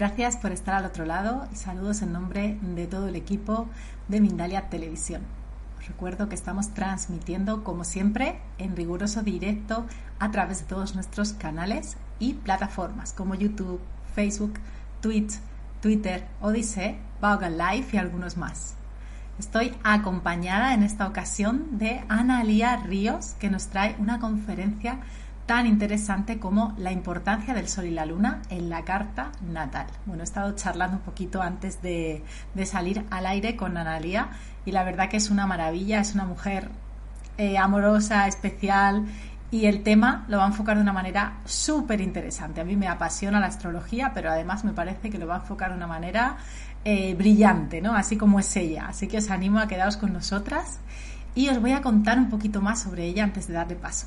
Gracias por estar al otro lado y saludos en nombre de todo el equipo de Mindalia Televisión. Os recuerdo que estamos transmitiendo, como siempre, en riguroso directo a través de todos nuestros canales y plataformas como YouTube, Facebook, Twitch, Twitter, Odyssey, Vaughan Live y algunos más. Estoy acompañada en esta ocasión de Ana Lía Ríos, que nos trae una conferencia tan interesante como la importancia del Sol y la Luna en la carta natal. Bueno, he estado charlando un poquito antes de, salir al aire con Analia y la verdad que es una maravilla, es una mujer eh, amorosa, especial y el tema lo va a enfocar de una manera súper interesante. A mí me apasiona la astrología, pero además me parece que lo va a enfocar de una manera eh, brillante, ¿no? Así como es ella. Así que os animo a quedaros con nosotras y os voy a contar un poquito más sobre ella antes de darle paso.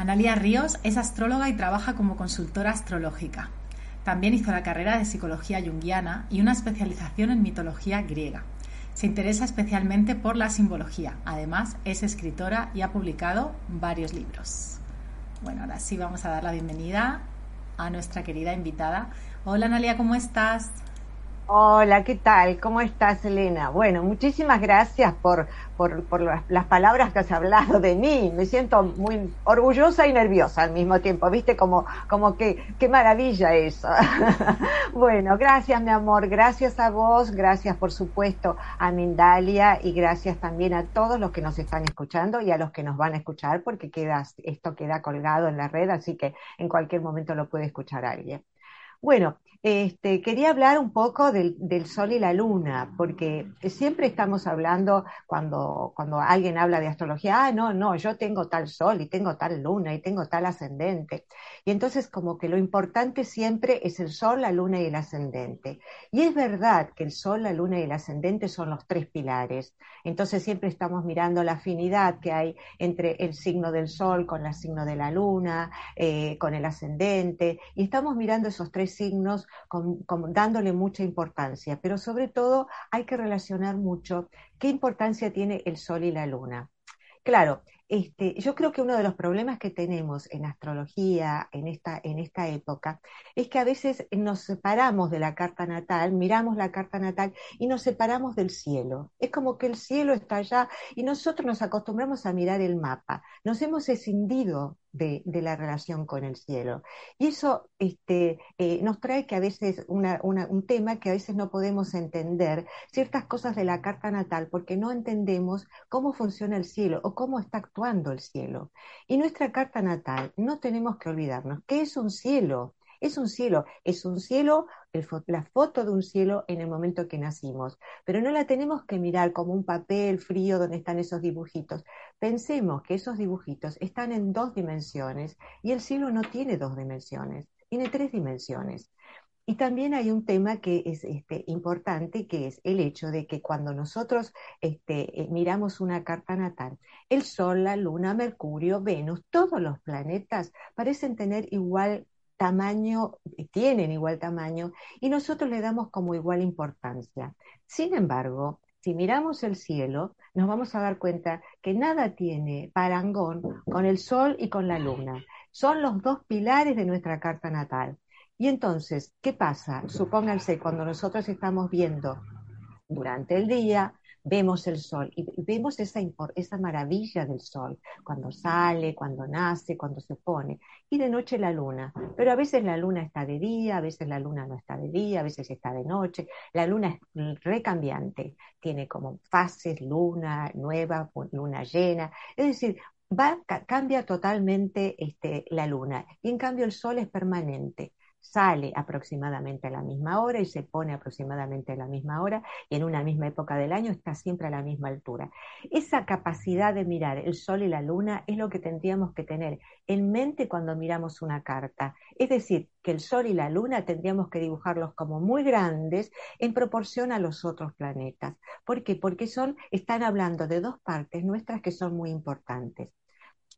Analia Ríos es astróloga y trabaja como consultora astrológica. También hizo la carrera de psicología junguiana y una especialización en mitología griega. Se interesa especialmente por la simbología. Además, es escritora y ha publicado varios libros. Bueno, ahora sí vamos a dar la bienvenida a nuestra querida invitada. Hola Analia, ¿cómo estás? Hola, ¿qué tal? ¿Cómo estás, Elena? Bueno, muchísimas gracias por, por, las, palabras que has hablado de mí. Me siento muy orgullosa y nerviosa al mismo tiempo, ¿viste? Como, como que, qué maravilla eso. bueno, gracias, mi amor, gracias a vos, gracias, por supuesto, a Mindalia y gracias también a todos los que nos están escuchando y a los que nos van a escuchar, porque queda, esto queda colgado en la red, así que en cualquier momento lo puede escuchar alguien. Bueno, este, quería hablar un poco del, Sol y la Luna, porque siempre estamos hablando cuando, cuando alguien habla de astrología, ah, no, no, yo tengo tal Sol y tengo tal Luna y tengo tal ascendente. Y entonces como que lo importante siempre es el Sol, la Luna y el ascendente. Y es verdad que el Sol, la Luna y el ascendente son los tres pilares. Entonces siempre estamos mirando la afinidad que hay entre el signo del Sol con el signo de la Luna, eh, con el ascendente, y estamos mirando esos tres signos dándole mucha importancia, pero sobre todo hay que relacionar mucho qué importancia tiene el Sol y la Luna. Claro, este, yo creo que uno de los problemas que tenemos en astrología en esta, en esta época es que a veces nos separamos de la carta natal, miramos la carta natal y nos separamos del cielo. Es como que el cielo está allá y nosotros nos acostumbramos a mirar el mapa. Nos hemos escindido de, la relación con el cielo. Y eso este, eh, nos trae que a veces un tema que a veces no podemos entender ciertas cosas de la carta natal porque no entendemos cómo funciona el cielo o cómo está actuando el cielo. Y nuestra carta natal, no tenemos que olvidarnos, ¿qué es un cielo? Es un cielo, es un cielo, la foto de un cielo en el momento que nacimos, pero no la tenemos que mirar como un papel frío donde están esos dibujitos. Pensemos que esos dibujitos están en dos dimensiones y el cielo no tiene dos dimensiones, tiene tres dimensiones. Y también hay un tema que es este, importante, que es el hecho de que cuando nosotros este, eh, miramos una carta natal, el Sol, la Luna, Mercurio, Venus, todos los planetas parecen tener igual tamaño, tienen igual tamaño y nosotros le damos como igual importancia. Sin embargo, si miramos el cielo, nos vamos a dar cuenta que nada tiene parangón con el Sol y con la Luna. Son los dos pilares de nuestra carta natal. Y entonces, ¿qué pasa? Supónganse cuando nosotros estamos viendo durante el día vemos el sol y vemos esa, esa maravilla del sol, cuando sale, cuando nace, cuando se pone, y de noche la luna. Pero a veces la luna está de día, a veces la luna no está de día, a veces está de noche. La luna es recambiante, tiene como fases, luna nueva, luna llena. Es decir, va, cambia totalmente este, la luna y en cambio el sol es permanente sale aproximadamente a la misma hora y se pone aproximadamente a la misma hora y en una misma época del año está siempre a la misma altura. Esa capacidad de mirar el sol y la luna es lo que tendríamos que tener en mente cuando miramos una carta. Es decir, que el sol y la luna tendríamos que dibujarlos como muy grandes en proporción a los otros planetas. ¿Por qué? Porque son, están hablando de dos partes nuestras que son muy importantes.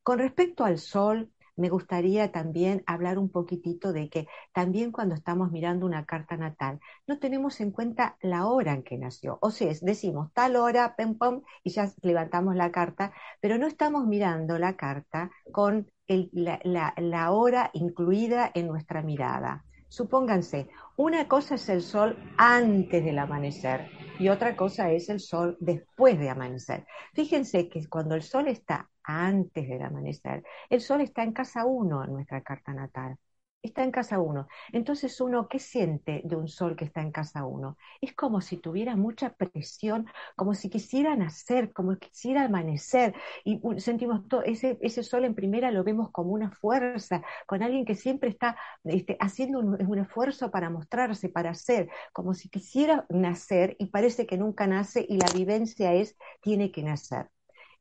Con respecto al sol, me gustaría también hablar un poquitito de que también cuando estamos mirando una carta natal, no tenemos en cuenta la hora en que nació. O sea, decimos tal hora, pem, pom, y ya levantamos la carta, pero no estamos mirando la carta con la, hora incluida en nuestra mirada Supónganse, una cosa es el sol antes del amanecer y otra cosa es el sol después de amanecer. Fíjense que cuando el sol está antes del amanecer, el sol está en casa 1 en nuestra carta natal está en casa uno. Entonces uno, ¿qué siente de un sol que está en casa uno? Es como si tuviera mucha presión, como si quisiera nacer, como si quisiera amanecer. Y sentimos todo, ese, ese sol en primera lo vemos como una fuerza, con alguien que siempre está este, haciendo un, un, esfuerzo para mostrarse, para ser, como si quisiera nacer y parece que nunca nace y la vivencia es, tiene que nacer.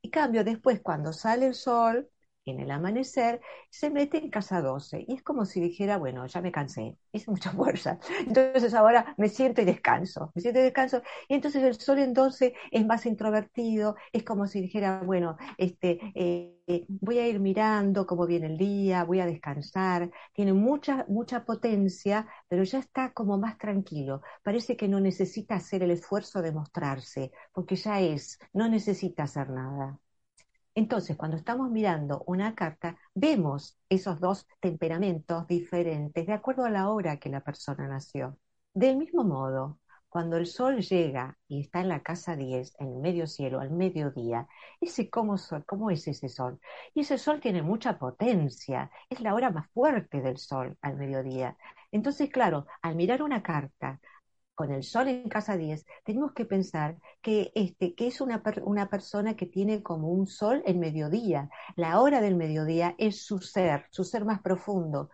Y cambio, después cuando sale el sol, en el amanecer, se mete en casa 12 y es como si dijera, bueno, ya me cansé, hice mucha fuerza, entonces ahora me siento y descanso, me siento y descanso, y entonces el sol en 12 es más introvertido, es como si dijera, bueno, este, eh, voy a ir mirando cómo viene el día, voy a descansar, tiene mucha, mucha potencia, pero ya está como más tranquilo, parece que no necesita hacer el esfuerzo de mostrarse, porque ya es, no necesita hacer nada. Entonces, cuando estamos mirando una carta, vemos esos dos temperamentos diferentes de acuerdo a la hora que la persona nació. Del mismo modo, cuando el sol llega y está en la casa 10, en el medio cielo, al mediodía, ese cómo, cómo es ese sol. Y ese sol tiene mucha potencia, es la hora más fuerte del sol al mediodía. Entonces, claro, al mirar una carta, con el sol en casa 10, tenemos que pensar que, este, que es una, una persona que tiene como un sol en mediodía. La hora del mediodía es su ser, su ser más profundo,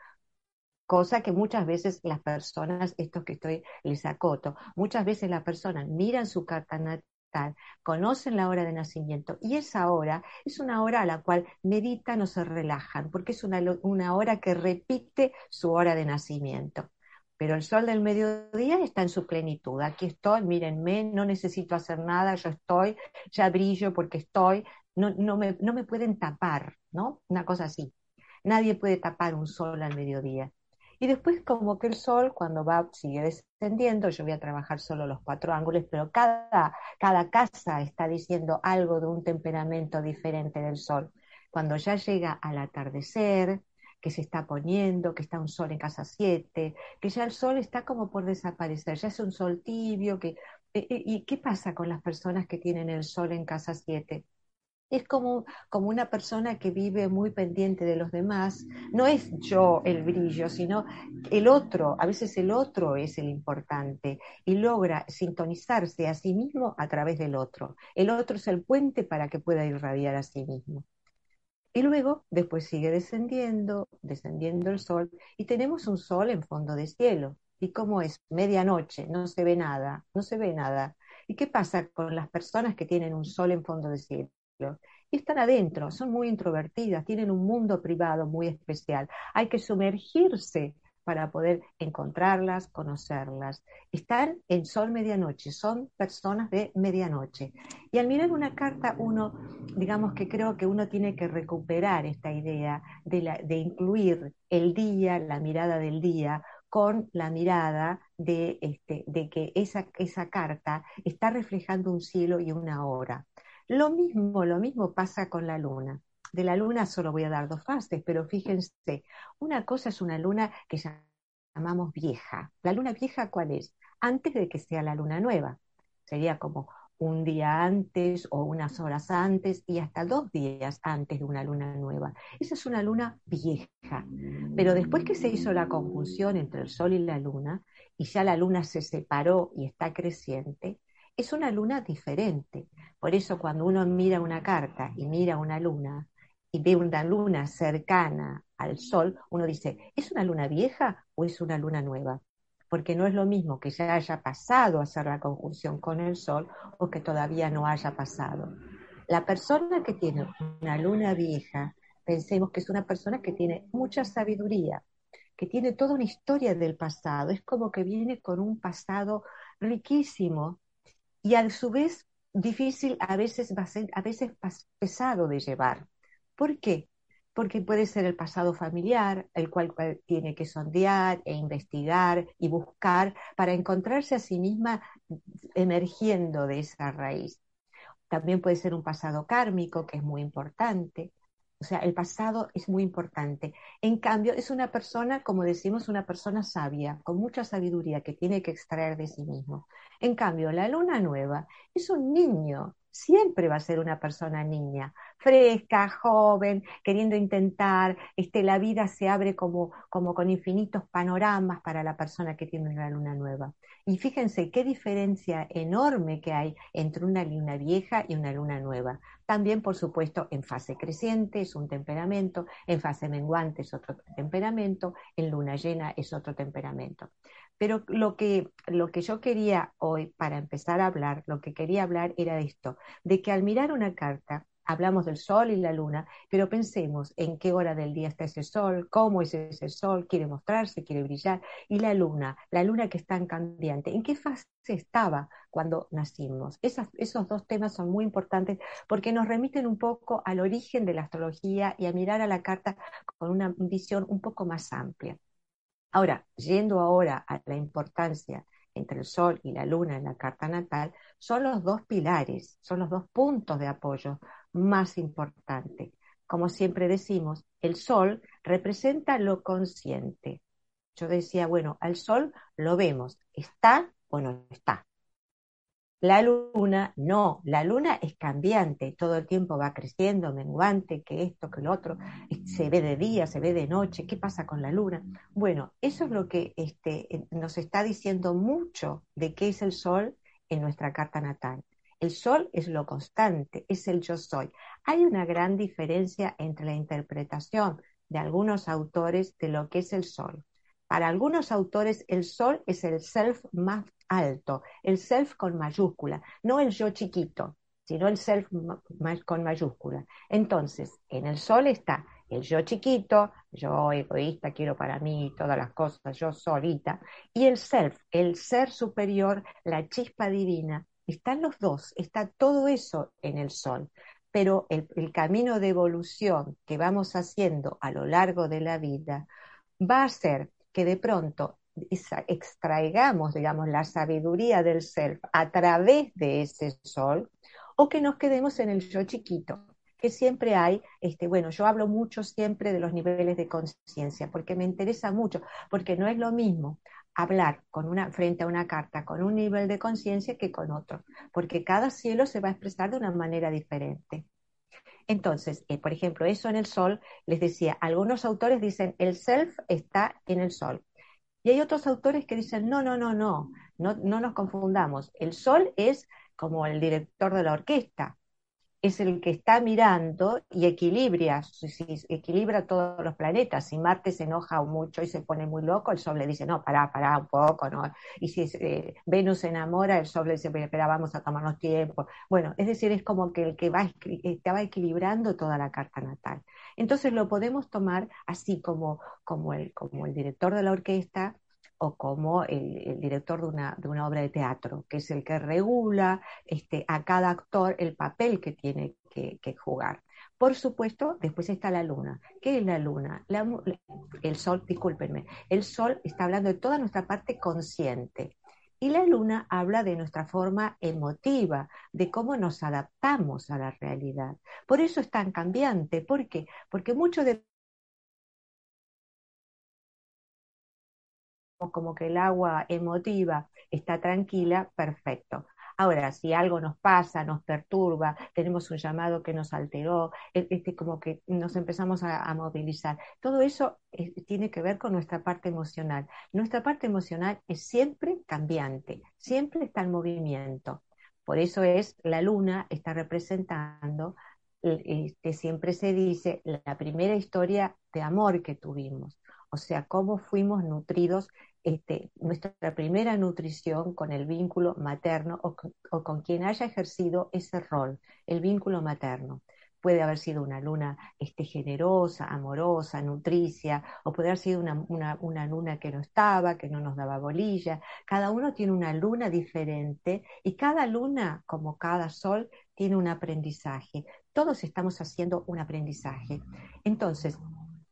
cosa que muchas veces las personas, esto que estoy, les acoto, muchas veces las personas miran su carta natal, conocen la hora de nacimiento y esa hora es una hora a la cual meditan o se relajan, porque es una, una hora que repite su hora de nacimiento pero el sol del mediodía está en su plenitud. Aquí estoy, mírenme, no necesito hacer nada, yo estoy, ya brillo porque estoy, no, me, no me pueden tapar, ¿no? Una cosa así. Nadie puede tapar un sol al mediodía. Y después como que el sol cuando va, sigue descendiendo, yo voy a trabajar solo los cuatro ángulos, pero cada, cada casa está diciendo algo de un temperamento diferente del sol. Cuando ya llega al atardecer, que se está poniendo, que está un sol en casa 7, que ya el sol está como por desaparecer, ya es un sol tibio, que, eh, eh, ¿y qué pasa con las personas que tienen el sol en casa 7? Es como, como una persona que vive muy pendiente de los demás. No es yo el brillo, sino el otro. A veces el otro es el importante y logra sintonizarse a sí mismo a través del otro. El otro es el puente para que pueda irradiar a sí mismo. Y luego, después sigue descendiendo, descendiendo el sol, y tenemos un sol en fondo de cielo. ¿Y cómo es? Medianoche, no se ve nada, no se ve nada. ¿Y qué pasa con las personas que tienen un sol en fondo de cielo? Y están adentro, son muy introvertidas, tienen un mundo privado muy especial. Hay que sumergirse para poder encontrarlas, conocerlas. Están en sol medianoche, son personas de medianoche. Y al mirar una carta, uno, digamos que creo que uno tiene que recuperar esta idea de, incluir el día, la mirada del día, con la mirada de, este, de que esa, esa carta está reflejando un cielo y una hora. Lo mismo, lo mismo pasa con la luna de la luna solo voy a dar dos fases, pero fíjense, una cosa es una luna que llamamos vieja. ¿La luna vieja cuál es? Antes de que sea la luna nueva. Sería como un día antes o unas horas antes y hasta dos días antes de una luna nueva. Esa es una luna vieja. Pero después que se hizo la conjunción entre el Sol y la luna, y ya la luna se separó y está creciente, es una luna diferente. Por eso cuando uno mira una carta y mira una luna, y ve una luna cercana al Sol, uno dice, ¿es una luna vieja o es una luna nueva? Porque no es lo mismo que ya haya pasado a hacer la conjunción con el Sol o que todavía no haya pasado. La persona que tiene una luna vieja, pensemos que es una persona que tiene mucha sabiduría, que tiene toda una historia del pasado, es como que viene con un pasado riquísimo y a su vez difícil, a veces, a veces pesado de llevar. ¿Por qué? Porque puede ser el pasado familiar, el cual tiene que sondear e investigar y buscar para encontrarse a sí misma emergiendo de esa raíz. También puede ser un pasado kármico, que es muy importante. O sea, el pasado es muy importante. En cambio, es una persona, como decimos, una persona sabia, con mucha sabiduría que tiene que extraer de sí mismo. En cambio, la luna nueva es un niño, siempre va a ser una persona niña, fresca, joven, queriendo intentar, este, la vida se abre como, como con infinitos panoramas para la persona que tiene una luna nueva. Y fíjense qué diferencia enorme que hay entre una luna vieja y una luna nueva. También, por supuesto, en fase creciente es un temperamento, en fase menguante es otro temperamento, en luna llena es otro temperamento. Pero lo que, lo que yo quería hoy, para empezar a hablar, lo que quería hablar era esto, de que al mirar una carta, hablamos del sol y la luna, pero pensemos en qué hora del día está ese sol, cómo es ese sol, quiere mostrarse, quiere brillar, y la luna, la luna que está en cambiante, en qué fase estaba cuando nacimos. esos dos temas son muy importantes porque nos remiten un poco al origen de la astrología y a mirar a la carta con una visión un poco más amplia. Ahora, yendo ahora a la importancia entre el Sol y la Luna en la carta natal, son los dos pilares, son los dos puntos de apoyo más importante. Como siempre decimos, el sol representa lo consciente. Yo decía, bueno, al sol lo vemos, está o no está. La luna, no, la luna es cambiante, todo el tiempo va creciendo, menguante, que esto, que lo otro, se ve de día, se ve de noche, ¿qué pasa con la luna? Bueno, eso es lo que este, nos está diciendo mucho de qué es el sol en nuestra carta natal. El sol es lo constante, es el yo soy. Hay una gran diferencia entre la interpretación de algunos autores de lo que es el sol. Para algunos autores el sol es el self más alto, el self con mayúscula, no el yo chiquito, sino el self con mayúscula. Entonces, en el sol está el yo chiquito, yo egoísta, quiero para mí todas las cosas, yo solita, y el self, el ser superior, la chispa divina, están los dos, está todo eso en el sol, pero el, camino de evolución que vamos haciendo a lo largo de la vida va a ser que de pronto extraigamos, digamos, la sabiduría del self a través de ese sol o que nos quedemos en el yo chiquito, que siempre hay, este, bueno, yo hablo mucho siempre de los niveles de conciencia, porque me interesa mucho, porque no es lo mismo hablar con una, frente a una carta con un nivel de conciencia que con otro, porque cada cielo se va a expresar de una manera diferente. Entonces, eh, por ejemplo, eso en el sol, les decía, algunos autores dicen, el self está en el sol. Y hay otros autores que dicen, no, no, no, no, no, no nos confundamos. El sol es como el director de la orquesta es el que está mirando y equilibra, equilibra todos los planetas. Si Marte se enoja mucho y se pone muy loco, el Sol le dice, no, pará, pará un poco, ¿no? Y si eh, Venus se enamora, el Sol le dice, espera, vamos a tomarnos tiempo. Bueno, es decir, es como que el que va, estaba equilibrando toda la carta natal. Entonces lo podemos tomar así como, como, el, como el director de la orquesta o como el, director de una, de una, obra de teatro, que es el que regula este, a cada actor el papel que tiene que, jugar. Por supuesto, después está la luna. ¿Qué es la luna? el sol, discúlpenme, el sol está hablando de toda nuestra parte consciente. Y la luna habla de nuestra forma emotiva, de cómo nos adaptamos a la realidad. Por eso es tan cambiante. ¿Por qué? Porque mucho de como que el agua emotiva está tranquila, perfecto. Ahora, si algo nos pasa, nos perturba, tenemos un llamado que nos alteró, e, este, como que nos empezamos a, movilizar, todo eso eh, tiene que ver con nuestra parte emocional. Nuestra parte emocional es siempre cambiante, siempre está en movimiento. Por eso es, la luna está representando, este, siempre se dice, la primera historia de amor que tuvimos o sea, cómo fuimos nutridos, este, nuestra primera nutrición con el vínculo materno o con, quien haya ejercido ese rol, el vínculo materno puede haber sido una luna este, generosa, amorosa, nutricia, o puede haber sido una, una, luna que no estaba, que no nos daba bolilla. Cada uno tiene una luna diferente y cada luna, como cada sol, tiene un aprendizaje. Todos estamos haciendo un aprendizaje. Entonces,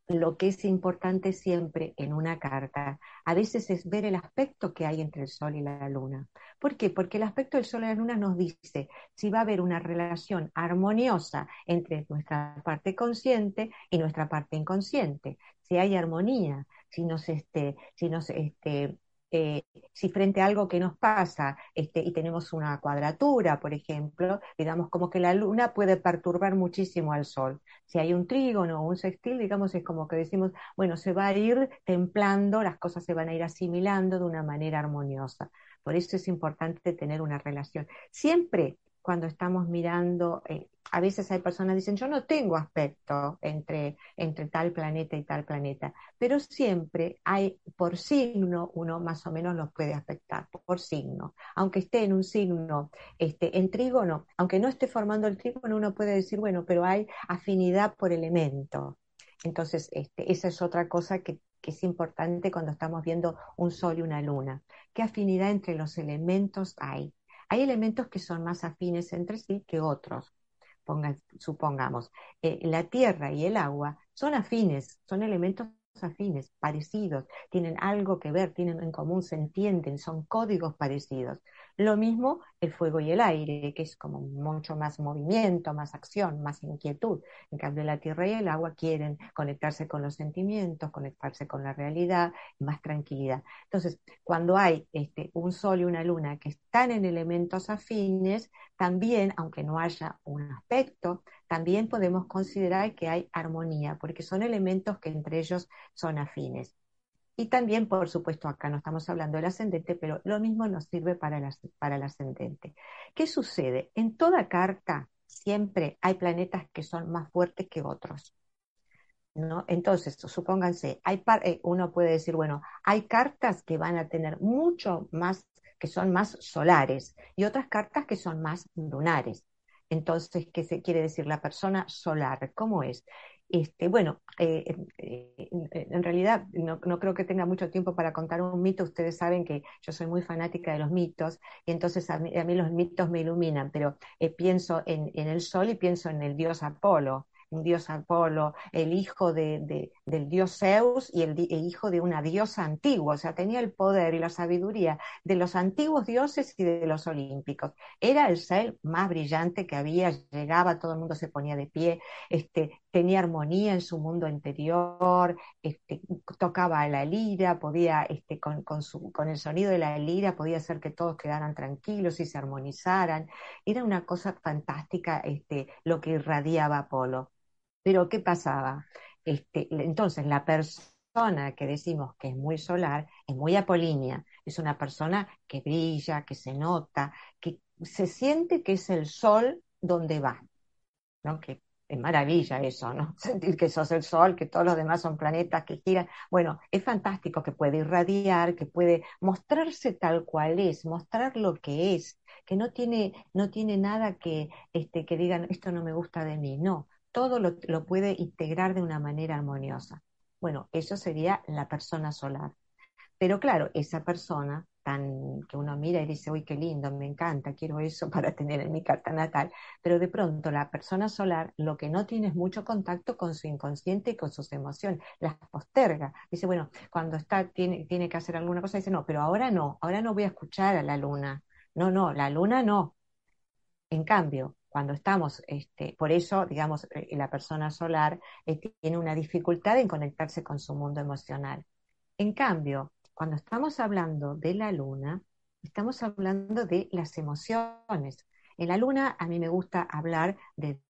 lo que es importante siempre en una carta, a veces es ver el aspecto que hay entre el Sol y la Luna. ¿Por qué? Porque el aspecto del Sol y la Luna nos dice si va a haber una relación armoniosa entre nuestra parte consciente y nuestra parte inconsciente, si hay armonía, si nos, este, si nos este, eh, si frente a algo que nos pasa este, y tenemos una cuadratura, por ejemplo, digamos como que la luna puede perturbar muchísimo al sol. Si hay un trígono o un sextil, digamos, es como que decimos, bueno, se va a ir templando, las cosas se van a ir asimilando de una manera armoniosa. Por eso es importante tener una relación. Siempre cuando estamos mirando, eh, a veces hay personas que dicen, yo no tengo aspecto entre, entre tal planeta y tal planeta, pero siempre hay por signo, uno más o menos los puede afectar, por signo. Aunque esté en un signo, este, en trígono, aunque no esté formando el trígono, uno puede decir, bueno, pero hay afinidad por elemento. Entonces, este, esa es otra cosa que es importante cuando estamos viendo un sol y una luna. ¿Qué afinidad entre los elementos hay? Hay elementos que son más afines entre sí que otros. supongamos, eh, la tierra y el agua son afines, son elementos afines, parecidos, tienen algo que ver, tienen en común, se entienden, son códigos parecidos. Lo mismo el fuego y el aire, que es como mucho más movimiento, más acción, más inquietud. En cambio, la tierra y el agua quieren conectarse con los sentimientos, conectarse con la realidad, más tranquilidad. Entonces, cuando hay este, un sol y una luna que están en elementos afines, también, aunque no haya un aspecto, también podemos considerar que hay armonía, porque son elementos que entre ellos son afines. Y también, por supuesto, acá no estamos hablando del ascendente, pero lo mismo nos sirve para el, ascendente. ¿Qué sucede? En toda carta siempre hay planetas que son más fuertes que otros. ¿no? Entonces, supónganse, hay eh, uno puede decir, bueno, hay cartas que van a tener mucho más, que son más solares, y otras cartas que son más lunares. Entonces, ¿qué se quiere decir la persona solar? ¿Cómo es? Este, bueno, eh, eh, en realidad no, creo que tenga mucho tiempo para contar un mito. Ustedes saben que yo soy muy fanática de los mitos y entonces a mí, los mitos me iluminan, pero eh, pienso en, el sol y pienso en el dios Apolo un dios Apolo, el hijo de, del dios Zeus y el, hijo de una diosa antigua, o sea, tenía el poder y la sabiduría de los antiguos dioses y de los olímpicos. Era el ser más brillante que había, llegaba, todo el mundo se ponía de pie, este, tenía armonía en su mundo interior, este, tocaba la lira, podía, este, con, con, su, el sonido de la lira, podía hacer que todos quedaran tranquilos y se armonizaran. Era una cosa fantástica este, lo que irradiaba Apolo. Pero ¿qué pasaba? Este, entonces, la persona que decimos que es muy solar es muy apolínea, es una persona que brilla, que se nota, que se siente que es el sol donde va, ¿no? que es maravilla eso, ¿no? Sentir que sos el sol, que todos los demás son planetas que giran. Bueno, es fantástico que puede irradiar, que puede mostrarse tal cual es, mostrar lo que es, que no tiene, no tiene nada que, este, que digan, esto no me gusta de mí, no todo lo, puede integrar de una manera armoniosa. Bueno, eso sería la persona solar. Pero claro, esa persona tan que uno mira y dice, uy, qué lindo, me encanta, quiero eso para tener en mi carta natal, pero de pronto la persona solar lo que no tiene es mucho contacto con su inconsciente y con sus emociones, las posterga. Dice, bueno, cuando está, tiene, tiene que hacer alguna cosa, dice, no, pero ahora no, ahora no voy a escuchar a la luna. No, no, la luna no. En cambio, cuando estamos, este, por eso, digamos, eh, la persona solar eh, tiene una dificultad en conectarse con su mundo emocional. En cambio, cuando estamos hablando de la luna, estamos hablando de las emociones. En la luna a mí me gusta hablar de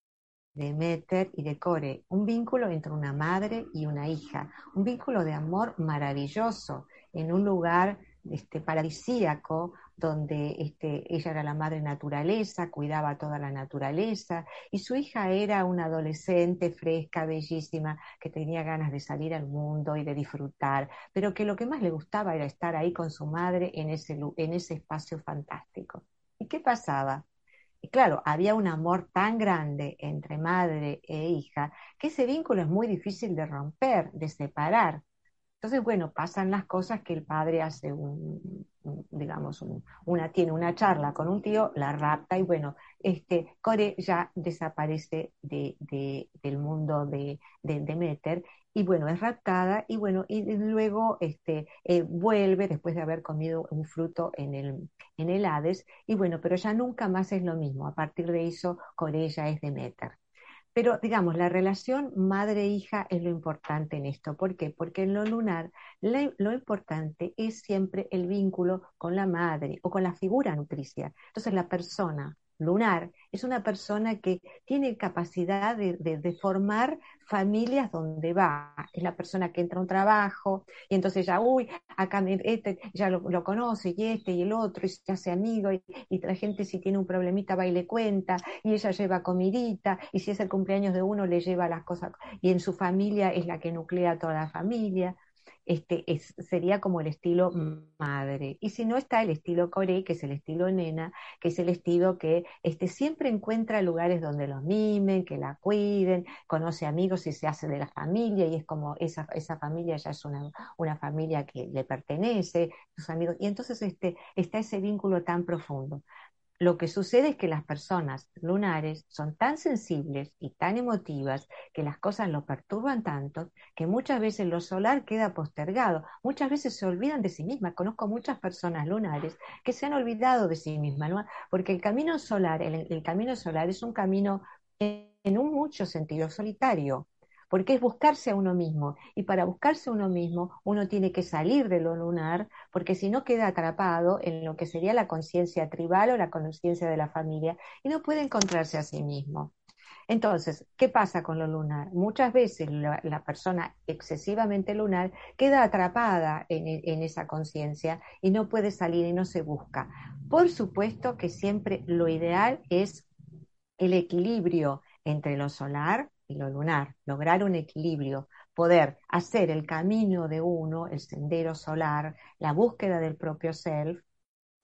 Demeter y de Core, un vínculo entre una madre y una hija, un vínculo de amor maravilloso en un lugar este, paradisíaco, donde este, ella era la madre naturaleza, cuidaba toda la naturaleza, y su hija era una adolescente fresca, bellísima, que tenía ganas de salir al mundo y de disfrutar, pero que lo que más le gustaba era estar ahí con su madre en ese, en ese espacio fantástico. ¿Y qué pasaba? Claro, había un amor tan grande entre madre e hija que ese vínculo es muy difícil de romper, de separar. Entonces, bueno, pasan las cosas que el padre hace un, digamos, una, tiene una charla con un tío, la rapta y bueno, este, Core ya desaparece de, del mundo de, de Demeter y bueno, es raptada y bueno, y luego este, eh, vuelve después de haber comido un fruto en el, en el Hades y bueno, pero ya nunca más es lo mismo, a partir de eso Corella es Demeter. Pero digamos, la relación madre-hija es lo importante en esto. ¿Por qué? Porque en lo lunar lo importante es siempre el vínculo con la madre o con la figura nutricia. Entonces la persona lunar. Es una persona que tiene capacidad de, formar familias donde va. Es la persona que entra a un trabajo y entonces ya, uy, acá este ya lo, conoce y este y el otro y se hace amigo y, y, la gente si tiene un problemita va y le cuenta y ella lleva comidita y si es el cumpleaños de uno le lleva las cosas y en su familia es la que nuclea toda la familia este, es, sería como el estilo madre. Y si no está el estilo core, que es el estilo nena, que es el estilo que este, siempre encuentra lugares donde los mimen, que la cuiden, conoce amigos y se hace de la familia y es como esa, esa familia ya es una, una familia que le pertenece, sus amigos. Y entonces este, está ese vínculo tan profundo. Lo que sucede es que las personas lunares son tan sensibles y tan emotivas que las cosas lo perturban tanto que muchas veces lo solar queda postergado. Muchas veces se olvidan de sí mismas. Conozco muchas personas lunares que se han olvidado de sí mismas, porque el camino solar, el, camino solar es un camino en un mucho sentido solitario porque es buscarse a uno mismo. Y para buscarse a uno mismo, uno tiene que salir de lo lunar, porque si no queda atrapado en lo que sería la conciencia tribal o la conciencia de la familia, y no puede encontrarse a sí mismo. Entonces, ¿qué pasa con lo lunar? Muchas veces la, persona excesivamente lunar queda atrapada en, en esa conciencia y no puede salir y no se busca. Por supuesto que siempre lo ideal es el equilibrio entre lo solar y lo lunar, lograr un equilibrio, poder hacer el camino de uno, el sendero solar, la búsqueda del propio self,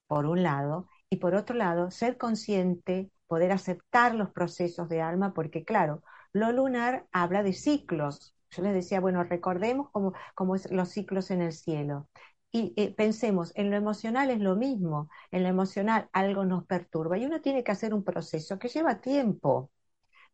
por un lado, y por otro lado, ser consciente, poder aceptar los procesos de alma, porque claro, lo lunar habla de ciclos. Yo les decía, bueno, recordemos cómo, cómo es los ciclos en el cielo. Y eh, pensemos, en lo emocional es lo mismo, en lo emocional algo nos perturba y uno tiene que hacer un proceso que lleva tiempo.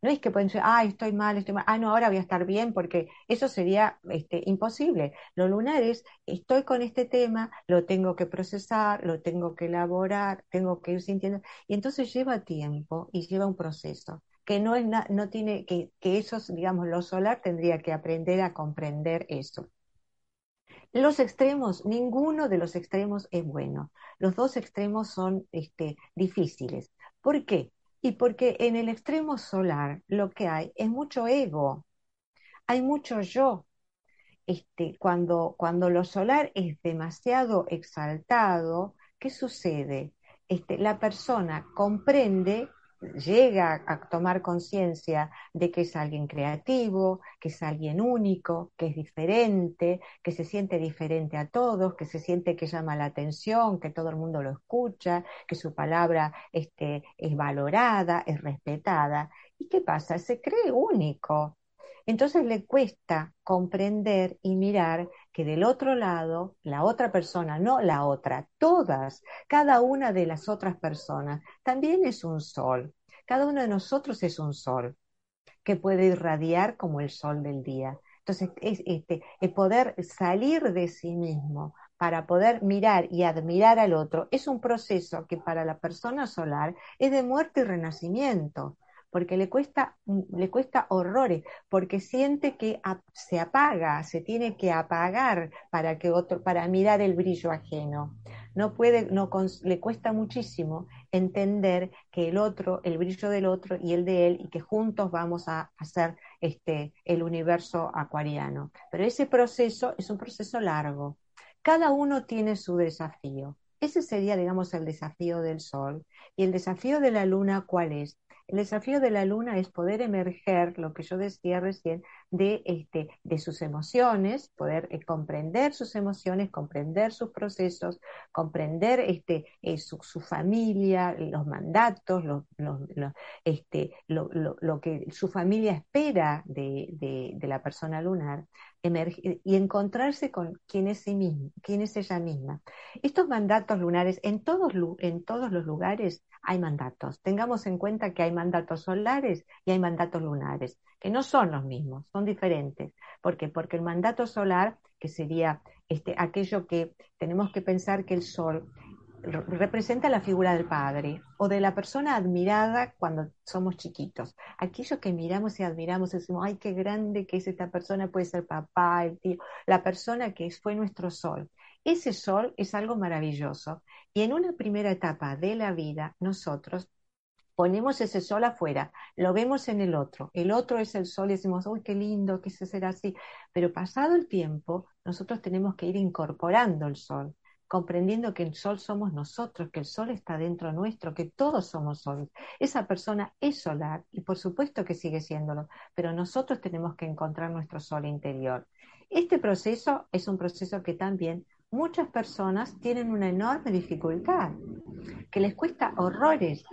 No es que pueden decir, ay, estoy mal, estoy mal, ah, no, ahora voy a estar bien, porque eso sería este, imposible. Lo lunar es, estoy con este tema, lo tengo que procesar, lo tengo que elaborar, tengo que ir sintiendo, y entonces lleva tiempo y lleva un proceso que no es no tiene que, que eso, digamos, lo solar tendría que aprender a comprender eso. Los extremos, ninguno de los extremos es bueno. Los dos extremos son este, difíciles. ¿Por qué? Y porque en el extremo solar lo que hay es mucho ego, hay mucho yo. Este, cuando, cuando lo solar es demasiado exaltado, ¿qué sucede? Este, la persona comprende llega a tomar conciencia de que es alguien creativo, que es alguien único, que es diferente, que se siente diferente a todos, que se siente que llama la atención, que todo el mundo lo escucha, que su palabra este, es valorada, es respetada. ¿Y qué pasa? Se cree único. Entonces le cuesta comprender y mirar que del otro lado, la otra persona, no la otra, todas, cada una de las otras personas, también es un sol. Cada uno de nosotros es un sol que puede irradiar como el sol del día. Entonces, es, este, el poder salir de sí mismo para poder mirar y admirar al otro es un proceso que para la persona solar es de muerte y renacimiento porque le cuesta, le cuesta horrores, porque siente que se apaga, se tiene que apagar para que otro, para mirar el brillo ajeno. No puede, no, le cuesta muchísimo entender que el otro, el brillo del otro y el de él, y que juntos vamos a hacer este, el universo acuariano. Pero ese proceso es un proceso largo. Cada uno tiene su desafío. Ese sería, digamos, el desafío del Sol. Y el desafío de la Luna, ¿cuál es? El desafío de la luna es poder emerger, lo que yo decía recién, de, este, de sus emociones, poder eh, comprender sus emociones, comprender sus procesos, comprender este, eh, su, familia, los mandatos, lo, este, lo, que su familia espera de, de la persona lunar y encontrarse con quién es, sí mismo, quién es ella misma. Estos mandatos lunares, en todos, en todos los lugares hay mandatos. Tengamos en cuenta que hay mandatos solares y hay mandatos lunares, que no son los mismos, son diferentes. ¿Por qué? Porque el mandato solar, que sería este, aquello que tenemos que pensar que el sol representa la figura del padre o de la persona admirada cuando somos chiquitos. Aquello que miramos y admiramos, decimos, ay, qué grande que es esta persona, puede ser papá, el tío, la persona que fue nuestro sol. Ese sol es algo maravilloso y en una primera etapa de la vida nosotros ponemos ese sol afuera, lo vemos en el otro, el otro es el sol y decimos, uy, qué lindo, que se será así, pero pasado el tiempo, nosotros tenemos que ir incorporando el sol comprendiendo que el sol somos nosotros, que el sol está dentro nuestro, que todos somos soles. Esa persona es solar y por supuesto que sigue siéndolo, pero nosotros tenemos que encontrar nuestro sol interior. Este proceso es un proceso que también muchas personas tienen una enorme dificultad, que les cuesta horrores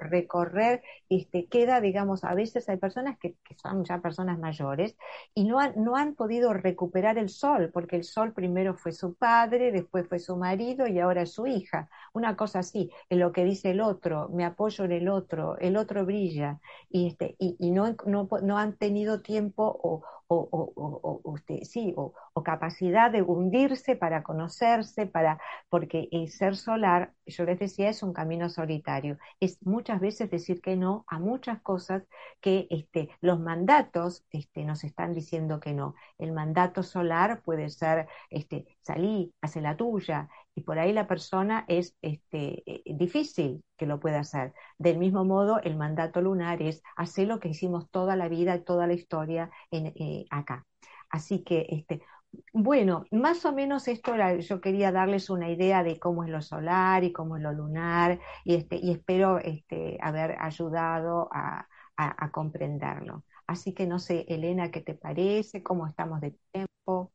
recorrer, este, queda, digamos, a veces hay personas que, son ya personas mayores y no han, no han podido recuperar el sol, porque el sol primero fue su padre, después fue su marido y ahora su hija. Una cosa así, en lo que dice el otro, me apoyo en el otro, el otro brilla, y, este, y, y no, no, no han tenido tiempo o, o, o, sí, o, capacidad de hundirse para conocerse, para, porque el ser solar, yo les decía, es un camino solitario. Es muchas veces decir que no a muchas cosas que este, los mandatos este, nos están diciendo que no. El mandato solar puede ser este, salí, hace la tuya, y por ahí la persona es este, eh, difícil que lo pueda hacer. Del mismo modo, el mandato lunar es hacer lo que hicimos toda la vida, toda la historia en, eh, acá. Así que, este, bueno, más o menos esto era, yo quería darles una idea de cómo es lo solar y cómo es lo lunar, y, este, y espero este, haber ayudado a, a comprenderlo. Así que no sé, Elena, ¿qué te parece? ¿Cómo estamos de tiempo?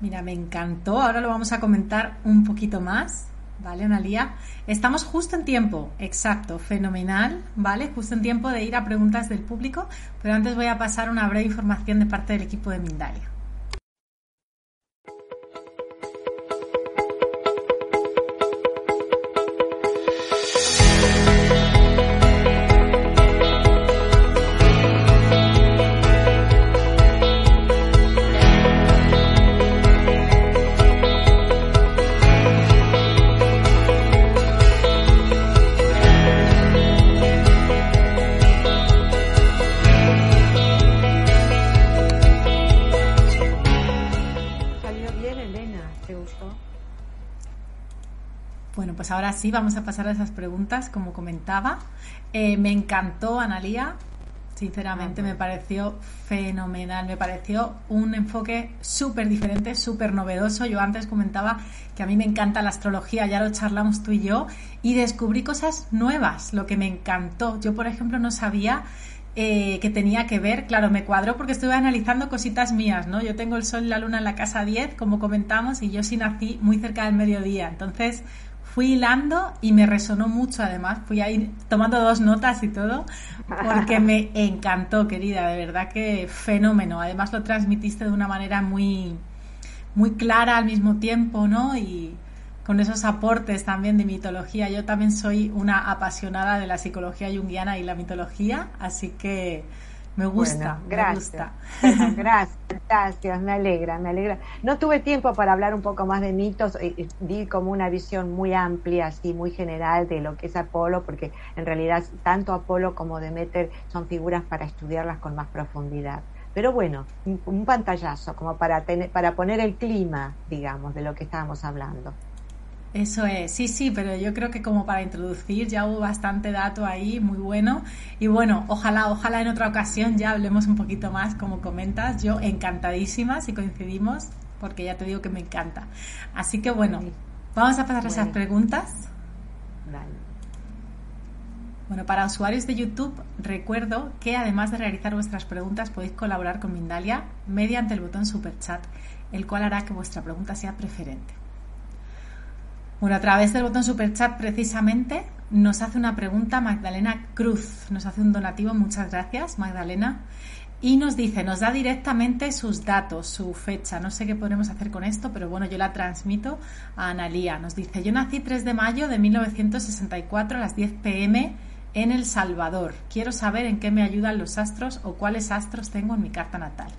Mira, me encantó. Ahora lo vamos a comentar un poquito más. ¿Vale, Analia? Estamos justo en tiempo, exacto, fenomenal, ¿vale? Justo en tiempo de ir a preguntas del público, pero antes voy a pasar una breve información de parte del equipo de Mindalia. Sí, vamos a pasar a esas preguntas, como comentaba. Eh, me encantó, Analía. Sinceramente, me pareció fenomenal. Me pareció un enfoque súper diferente, súper novedoso. Yo antes comentaba que a mí me encanta la astrología, ya lo charlamos tú y yo, y descubrí cosas nuevas, lo que me encantó. Yo, por ejemplo, no sabía eh, que tenía que ver, claro, me cuadró porque estuve analizando cositas mías, ¿no? Yo tengo el sol y la luna en la casa 10, como comentamos, y yo sí nací muy cerca del mediodía. Entonces, fui hilando y me resonó mucho además, fui ahí tomando dos notas y todo, porque me encantó, querida, de verdad que fenómeno. Además lo transmitiste de una manera muy, muy clara al mismo tiempo, ¿no? Y con esos aportes también de mitología. Yo también soy una apasionada de la psicología junguiana y la mitología, así que me gusta, gracias. me gusta. gracias, gracias, me alegra, me alegra. No tuve tiempo para hablar un poco más de mitos, di como una visión muy amplia, así muy general de lo que es Apolo, porque en realidad tanto Apolo como Demeter son figuras para estudiarlas con más profundidad. Pero bueno, un, pantallazo como para, tener, para poner el clima, digamos, de lo que estábamos hablando. Eso es, sí, sí, pero yo creo que como para introducir ya hubo bastante dato ahí, muy bueno. Y bueno, ojalá, ojalá en otra ocasión ya hablemos un poquito más, como comentas. Yo encantadísima si coincidimos, porque ya te digo que me encanta. Así que bueno, vamos a pasar a esas preguntas. Bueno, para usuarios de YouTube, recuerdo que además de realizar vuestras preguntas, podéis colaborar con Mindalia mediante el botón Super Chat, el cual hará que vuestra pregunta sea preferente. Bueno, a través del botón Super Chat, precisamente, nos hace una pregunta Magdalena Cruz. Nos hace un donativo, muchas gracias, Magdalena. Y nos dice, nos da directamente sus datos, su fecha. No sé qué podemos hacer con esto, pero bueno, yo la transmito a Analía. Nos dice, yo nací 3 de mayo de 1964 a las 10 pm en El Salvador. Quiero saber en qué me ayudan los astros o cuáles astros tengo en mi carta natal.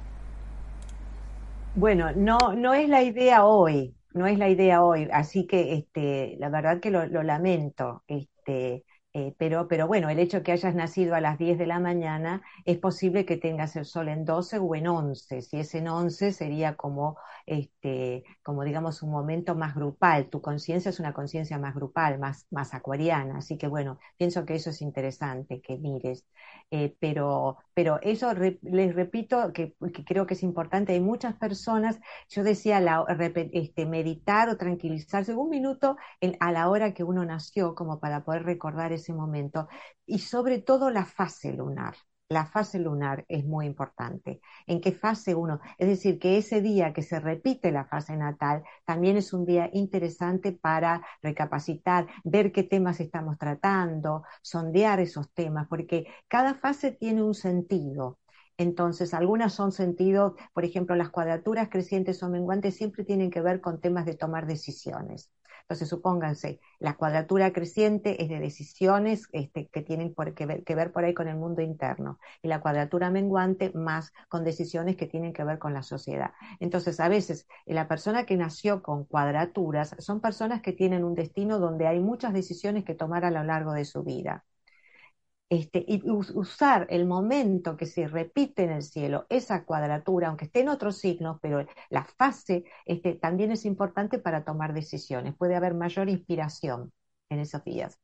Bueno, no, no es la idea hoy, no es la idea hoy, así que este, la verdad que lo, lo lamento. Este, eh, pero, pero bueno, el hecho de que hayas nacido a las 10 de la mañana, es posible que tengas el sol en 12 o en 11. Si es en 11, sería como, este, como digamos, un momento más grupal. Tu conciencia es una conciencia más grupal, más, más acuariana. Así que bueno, pienso que eso es interesante que mires. Eh, pero, pero eso les repito que, creo que es importante. Hay muchas personas, yo decía, la, este, meditar o tranquilizarse un minuto a la hora que uno nació, como para poder recordar ese momento, y sobre todo la fase lunar la fase lunar es muy importante. ¿En qué fase uno? Es decir, que ese día que se repite la fase natal también es un día interesante para recapacitar, ver qué temas estamos tratando, sondear esos temas, porque cada fase tiene un sentido. Entonces, algunas son sentidos, por ejemplo, las cuadraturas crecientes o menguantes siempre tienen que ver con temas de tomar decisiones. Entonces, supónganse, la cuadratura creciente es de decisiones este, que tienen que, ver, que ver por ahí con el mundo interno y la cuadratura menguante más con decisiones que tienen que ver con la sociedad. Entonces, a veces la persona que nació con cuadraturas son personas que tienen un destino donde hay muchas decisiones que tomar a lo largo de su vida. Este, y usar el momento que se repite en el cielo, esa cuadratura, aunque esté en otros signos, pero la fase este, también es importante para tomar decisiones. Puede haber mayor inspiración en esos días.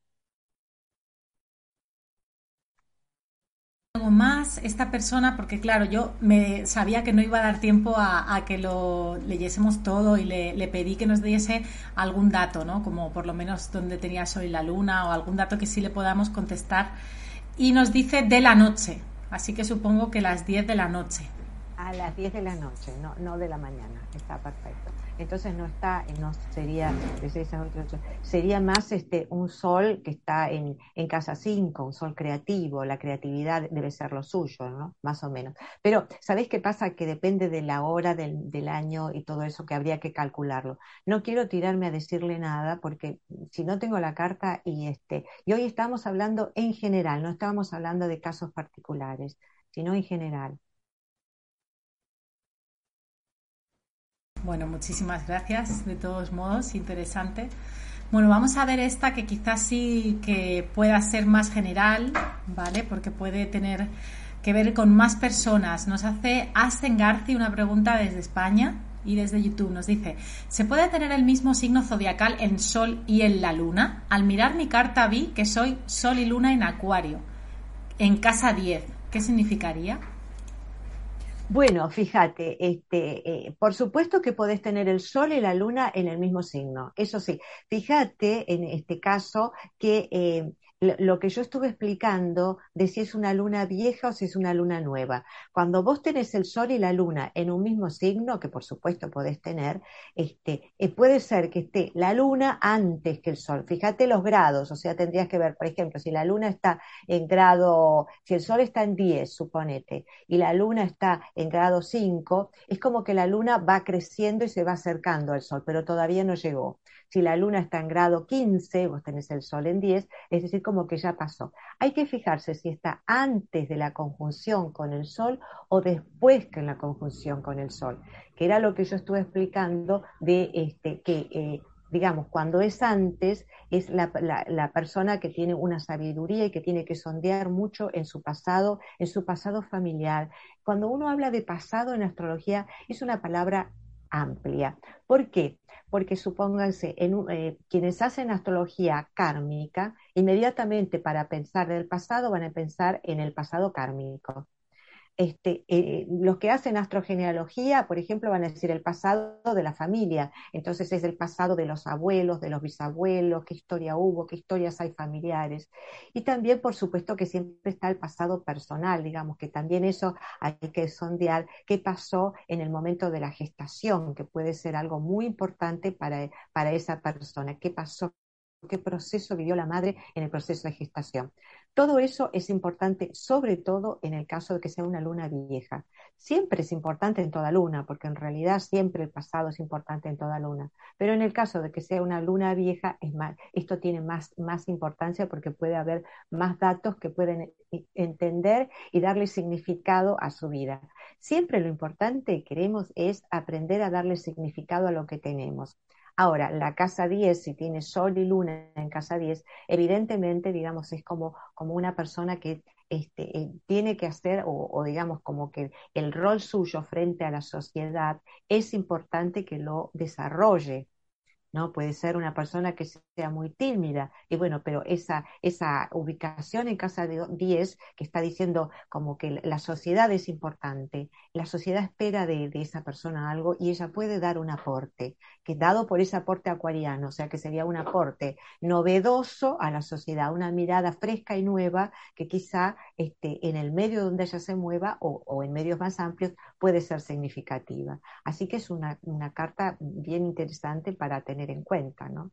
algo más esta persona porque claro yo me sabía que no iba a dar tiempo a, que lo leyésemos todo y le, pedí que nos diese algún dato no como por lo menos donde tenía hoy la luna o algún dato que sí le podamos contestar y nos dice de la noche, así que supongo que las 10 de la noche. A las 10 de la noche, no, no de la mañana, está perfecto. Entonces no está, no sería sería más este un sol que está en, en casa 5, un sol creativo, la creatividad debe ser lo suyo, ¿no? Más o menos. Pero, ¿sabéis qué pasa? Que depende de la hora del, del año y todo eso que habría que calcularlo. No quiero tirarme a decirle nada porque si no tengo la carta y este, y hoy estamos hablando en general, no estábamos hablando de casos particulares, sino en general. Bueno, muchísimas gracias, de todos modos, interesante. Bueno, vamos a ver esta que quizás sí que pueda ser más general, ¿vale? Porque puede tener que ver con más personas. Nos hace Asen Garci una pregunta desde España y desde YouTube. Nos dice, ¿se puede tener el mismo signo zodiacal en Sol y en la Luna? Al mirar mi carta vi que soy Sol y Luna en Acuario, en casa 10. ¿Qué significaría? Bueno, fíjate, este, eh, por supuesto que podés tener el sol y la luna en el mismo signo. Eso sí, fíjate en este caso que eh, lo que yo estuve explicando de si es una luna vieja o si es una luna nueva. Cuando vos tenés el sol y la luna en un mismo signo, que por supuesto podés tener, este, eh, puede ser que esté la luna antes que el sol. Fíjate los grados, o sea, tendrías que ver, por ejemplo, si la luna está en grado, si el sol está en 10, suponete, y la luna está en grado 5, es como que la luna va creciendo y se va acercando al sol, pero todavía no llegó. Si la luna está en grado 15, vos tenés el sol en 10, es decir, como que ya pasó. Hay que fijarse si está antes de la conjunción con el sol o después que en la conjunción con el sol, que era lo que yo estuve explicando de este, que eh, digamos, cuando es antes, es la, la, persona que tiene una sabiduría y que tiene que sondear mucho en su pasado, en su pasado familiar. Cuando uno habla de pasado en astrología, es una palabra amplia. ¿Por qué? Porque supónganse, eh, quienes hacen astrología kármica, inmediatamente para pensar en el pasado van a pensar en el pasado kármico. Este, eh, los que hacen astrogenealogía, por ejemplo, van a decir el pasado de la familia. Entonces es el pasado de los abuelos, de los bisabuelos, qué historia hubo, qué historias hay familiares. Y también, por supuesto, que siempre está el pasado personal, digamos, que también eso hay que sondear qué pasó en el momento de la gestación, que puede ser algo muy importante para, para esa persona, qué pasó qué proceso vivió la madre en el proceso de gestación. Todo eso es importante, sobre todo en el caso de que sea una luna vieja. Siempre es importante en toda luna, porque en realidad siempre el pasado es importante en toda luna. Pero en el caso de que sea una luna vieja, esto tiene más, más importancia porque puede haber más datos que pueden entender y darle significado a su vida. Siempre lo importante, queremos, es aprender a darle significado a lo que tenemos. Ahora, la casa 10, si tiene sol y luna en casa 10, evidentemente, digamos, es como, como una persona que este, eh, tiene que hacer, o, o, digamos, como que el rol suyo frente a la sociedad es importante que lo desarrolle. ¿No? Puede ser una persona que sea muy tímida, y bueno, pero esa, esa ubicación en casa de 10 que está diciendo como que la sociedad es importante, la sociedad espera de, de, esa persona algo y ella puede dar un aporte, que dado por ese aporte acuariano, o sea que sería un aporte novedoso a la sociedad, una mirada fresca y nueva que quizá este, en el medio donde ella se mueva o, o en medios más amplios puede ser significativa. Así que es una, una carta bien interesante para tener en cuenta, ¿no?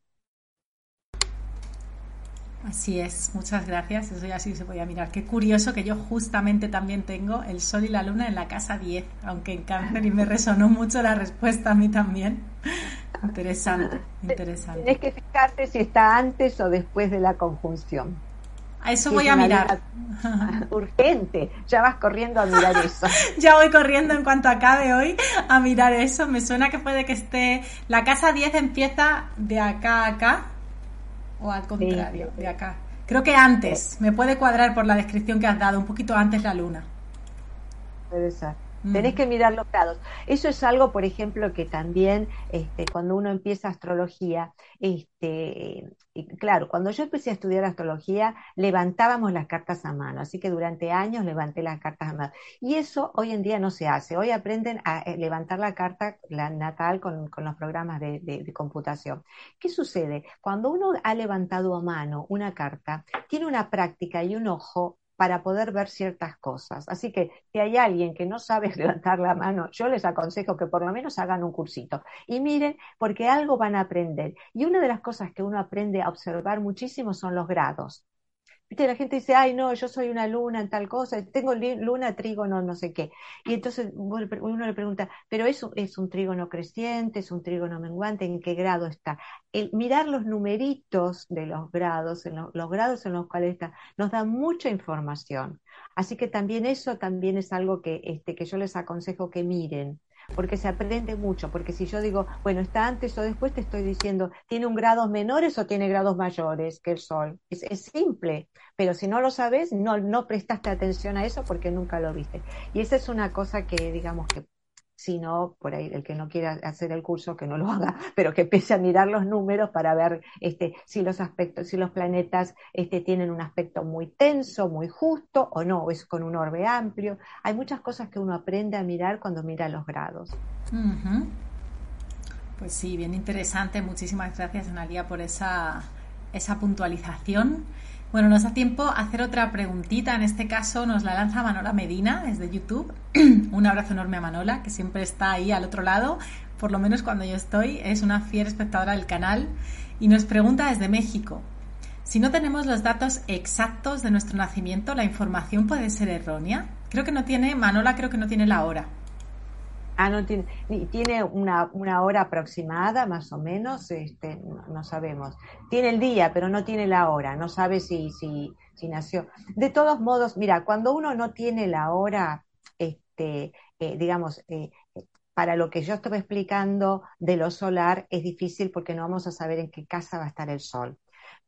Así es, muchas gracias. Eso ya sí se podía mirar. Qué curioso que yo justamente también tengo el Sol y la Luna en la casa 10, aunque en cáncer y me resonó mucho la respuesta a mí también. Interesante, interesante. Tienes que fijarte si está antes o después de la conjunción. A eso voy a mirar. Urgente, ya vas corriendo a mirar eso. ya voy corriendo en cuanto acabe hoy a mirar eso. Me suena que puede que esté. La casa 10 empieza de acá a acá o al contrario, sí. de acá. Creo que antes, me puede cuadrar por la descripción que has dado, un poquito antes la luna. Puede ser. Mm. Tenés que mirar los grados. Eso es algo, por ejemplo, que también este, cuando uno empieza astrología, este, claro, cuando yo empecé a estudiar astrología, levantábamos las cartas a mano, así que durante años levanté las cartas a mano. Y eso hoy en día no se hace. Hoy aprenden a eh, levantar la carta la natal con, con los programas de, de, de computación. ¿Qué sucede? Cuando uno ha levantado a mano una carta, tiene una práctica y un ojo para poder ver ciertas cosas. Así que si hay alguien que no sabe levantar la mano, yo les aconsejo que por lo menos hagan un cursito y miren, porque algo van a aprender. Y una de las cosas que uno aprende a observar muchísimo son los grados. La gente dice, ay, no, yo soy una luna en tal cosa, tengo luna, trígono, no sé qué. Y entonces uno le pregunta, ¿pero es, es un trígono creciente, es un trígono menguante? ¿En qué grado está? El mirar los numeritos de los grados, en lo, los grados en los cuales está, nos da mucha información. Así que también eso también es algo que, este, que yo les aconsejo que miren porque se aprende mucho, porque si yo digo, bueno, está antes o después, te estoy diciendo, ¿tiene un grados menores o tiene grados mayores que el Sol? Es, es simple, pero si no lo sabes, no, no prestaste atención a eso porque nunca lo viste. Y esa es una cosa que, digamos, que si no, por ahí el que no quiera hacer el curso, que no lo haga, pero que empiece a mirar los números para ver este, si los aspectos, si los planetas este, tienen un aspecto muy tenso, muy justo o no, es con un orbe amplio. Hay muchas cosas que uno aprende a mirar cuando mira los grados. Pues sí, bien interesante. Muchísimas gracias, Analia, por esa, esa puntualización. Bueno, nos da tiempo a hacer otra preguntita. En este caso nos la lanza Manola Medina desde YouTube. Un abrazo enorme a Manola, que siempre está ahí al otro lado, por lo menos cuando yo estoy. Es una fiel espectadora del canal y nos pregunta desde México. Si no tenemos los datos exactos de nuestro nacimiento, ¿la información puede ser errónea? Creo que no tiene, Manola creo que no tiene la hora. Ah, no tiene, tiene una, una, hora aproximada, más o menos, este, no, sabemos. Tiene el día, pero no tiene la hora, no sabe si, si, si nació. De todos modos, mira, cuando uno no tiene la hora, este, eh, digamos, eh, para lo que yo estaba explicando de lo solar, es difícil porque no vamos a saber en qué casa va a estar el sol.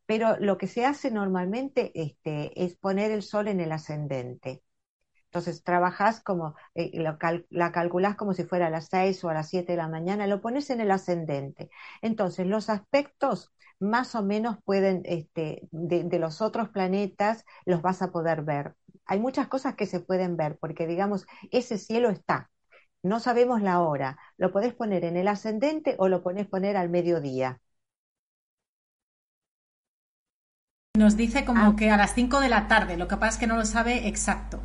Pero lo que se hace normalmente este, es poner el sol en el ascendente. Entonces trabajas como, eh, lo cal, la calculas como si fuera a las 6 o a las 7 de la mañana, lo pones en el ascendente. Entonces los aspectos más o menos pueden, este, de, de, los otros planetas, los vas a poder ver. hay muchas cosas que se pueden ver, porque digamos, ese cielo está. No sabemos la hora. Lo podés poner en el ascendente o lo podés poner al mediodía. Nos dice como ah. que a las 5 de la tarde, lo que pasa es que no lo sabe exacto.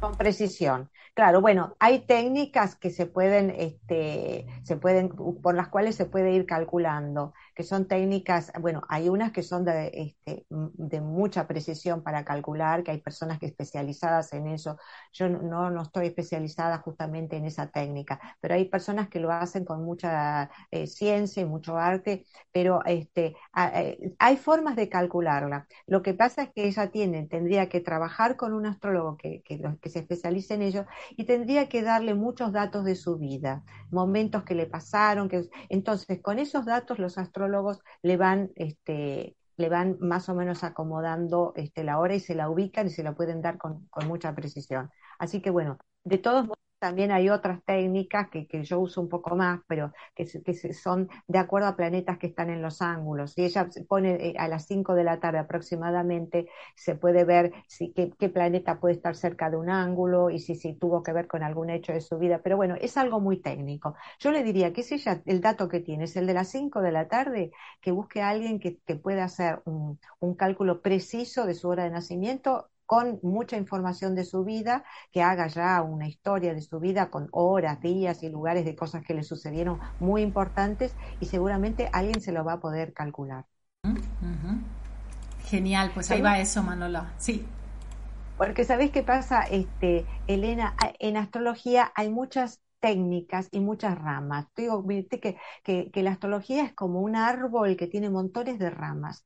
Con precisión. Claro, bueno, hay técnicas que se pueden, este, se pueden, por las cuales se puede ir calculando que son técnicas, bueno, hay unas que son de, este, de mucha precisión para calcular, que hay personas que especializadas en eso. Yo no, no estoy especializada justamente en esa técnica, pero hay personas que lo hacen con mucha eh, ciencia y mucho arte, pero este, eh, hay formas de calcularla. Lo que pasa es que ella tiene, tendría que trabajar con un astrólogo que, que, que se especialice en ello y tendría que darle muchos datos de su vida, momentos que le pasaron, que entonces con esos datos los astrólogos le van, este, le van más o menos acomodando este, la hora y se la ubican y se la pueden dar con, mucha precisión. Así que bueno, de todos modos también hay otras técnicas que, que, yo uso un poco más, pero que, que, son de acuerdo a planetas que están en los ángulos. Si ella pone eh, a las 5 de la tarde aproximadamente, se puede ver si, qué, qué, planeta puede estar cerca de un ángulo y si, si tuvo que ver con algún hecho de su vida. Pero bueno, es algo muy técnico. Yo le diría que si ella, el dato que tiene es el de las 5 de la tarde, que busque a alguien que, que pueda hacer un cálculo preciso de su hora de nacimiento con mucha información de su vida, que haga ya una historia de su vida con horas, días y lugares de cosas que le sucedieron muy importantes y seguramente alguien se lo va a poder calcular. Genial, pues ahí va eso, Manola. Sí. Porque sabéis qué pasa, este, Elena, en astrología hay muchas técnicas y muchas ramas. Digo, que, que, que la astrología es como un árbol que tiene montones de ramas.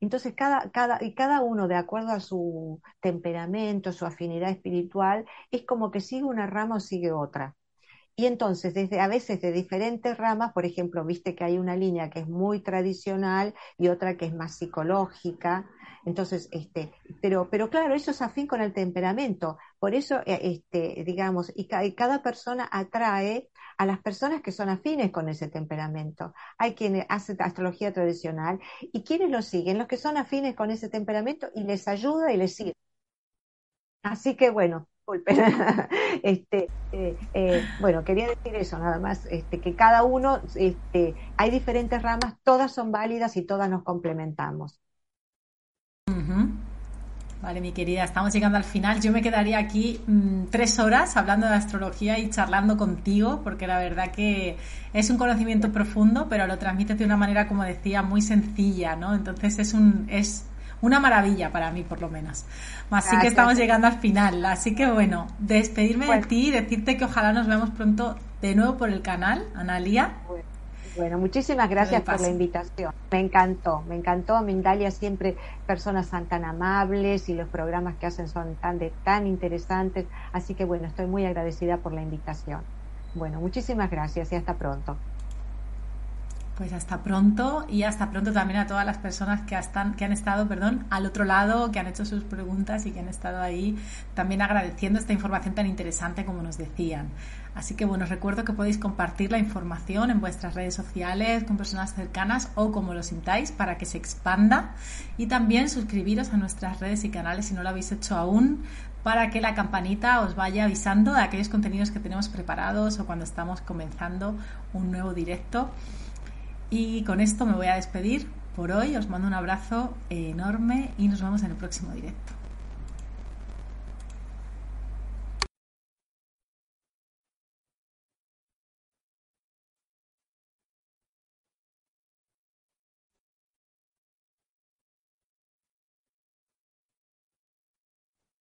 Entonces, cada, cada, y cada uno, de acuerdo a su temperamento, su afinidad espiritual, es como que sigue una rama o sigue otra. Y entonces, desde a veces de diferentes ramas, por ejemplo, viste que hay una línea que es muy tradicional y otra que es más psicológica. Entonces, este, pero, pero claro, eso es afín con el temperamento. Por eso, eh, este, digamos, y, cada persona atrae a las personas que son afines con ese temperamento. Hay quienes hacen astrología tradicional y quienes lo siguen, los que son afines con ese temperamento y les ayuda y les sirve. Así que bueno, este, eh, eh, bueno, quería decir eso nada más, este, que cada uno, este, hay diferentes ramas, todas son válidas y todas nos complementamos. Vale, mi querida, estamos llegando al final. Yo me quedaría aquí mm, tres horas hablando de astrología y charlando contigo, porque la verdad que es un conocimiento profundo, pero lo transmites de una manera, como decía, muy sencilla, ¿no? Entonces es un, es una maravilla para mí, por lo menos. Así que estamos llegando al final. Así que bueno, despedirme de ti y decirte que ojalá nos veamos pronto de nuevo por el canal, Analia. Bueno, muchísimas gracias por la invitación. Me encantó, me encantó. Mindalia siempre personas tan, amables y los programas que hacen son tan, de, tan interesantes. Así que bueno, estoy muy agradecida por la invitación. Bueno, muchísimas gracias y hasta pronto. Pues hasta pronto y hasta pronto también a todas las personas que, están, que han estado perdón, al otro lado, que han hecho sus preguntas y que han estado ahí también agradeciendo esta información tan interesante como nos decían. Así que bueno, os recuerdo que podéis compartir la información en vuestras redes sociales con personas cercanas o como lo sintáis para que se expanda y también suscribiros a nuestras redes y canales si no lo habéis hecho aún para que la campanita os vaya avisando de aquellos contenidos que tenemos preparados o cuando estamos comenzando un nuevo directo. Y con esto me voy a despedir por hoy. Os mando un abrazo enorme y nos vemos en el próximo directo.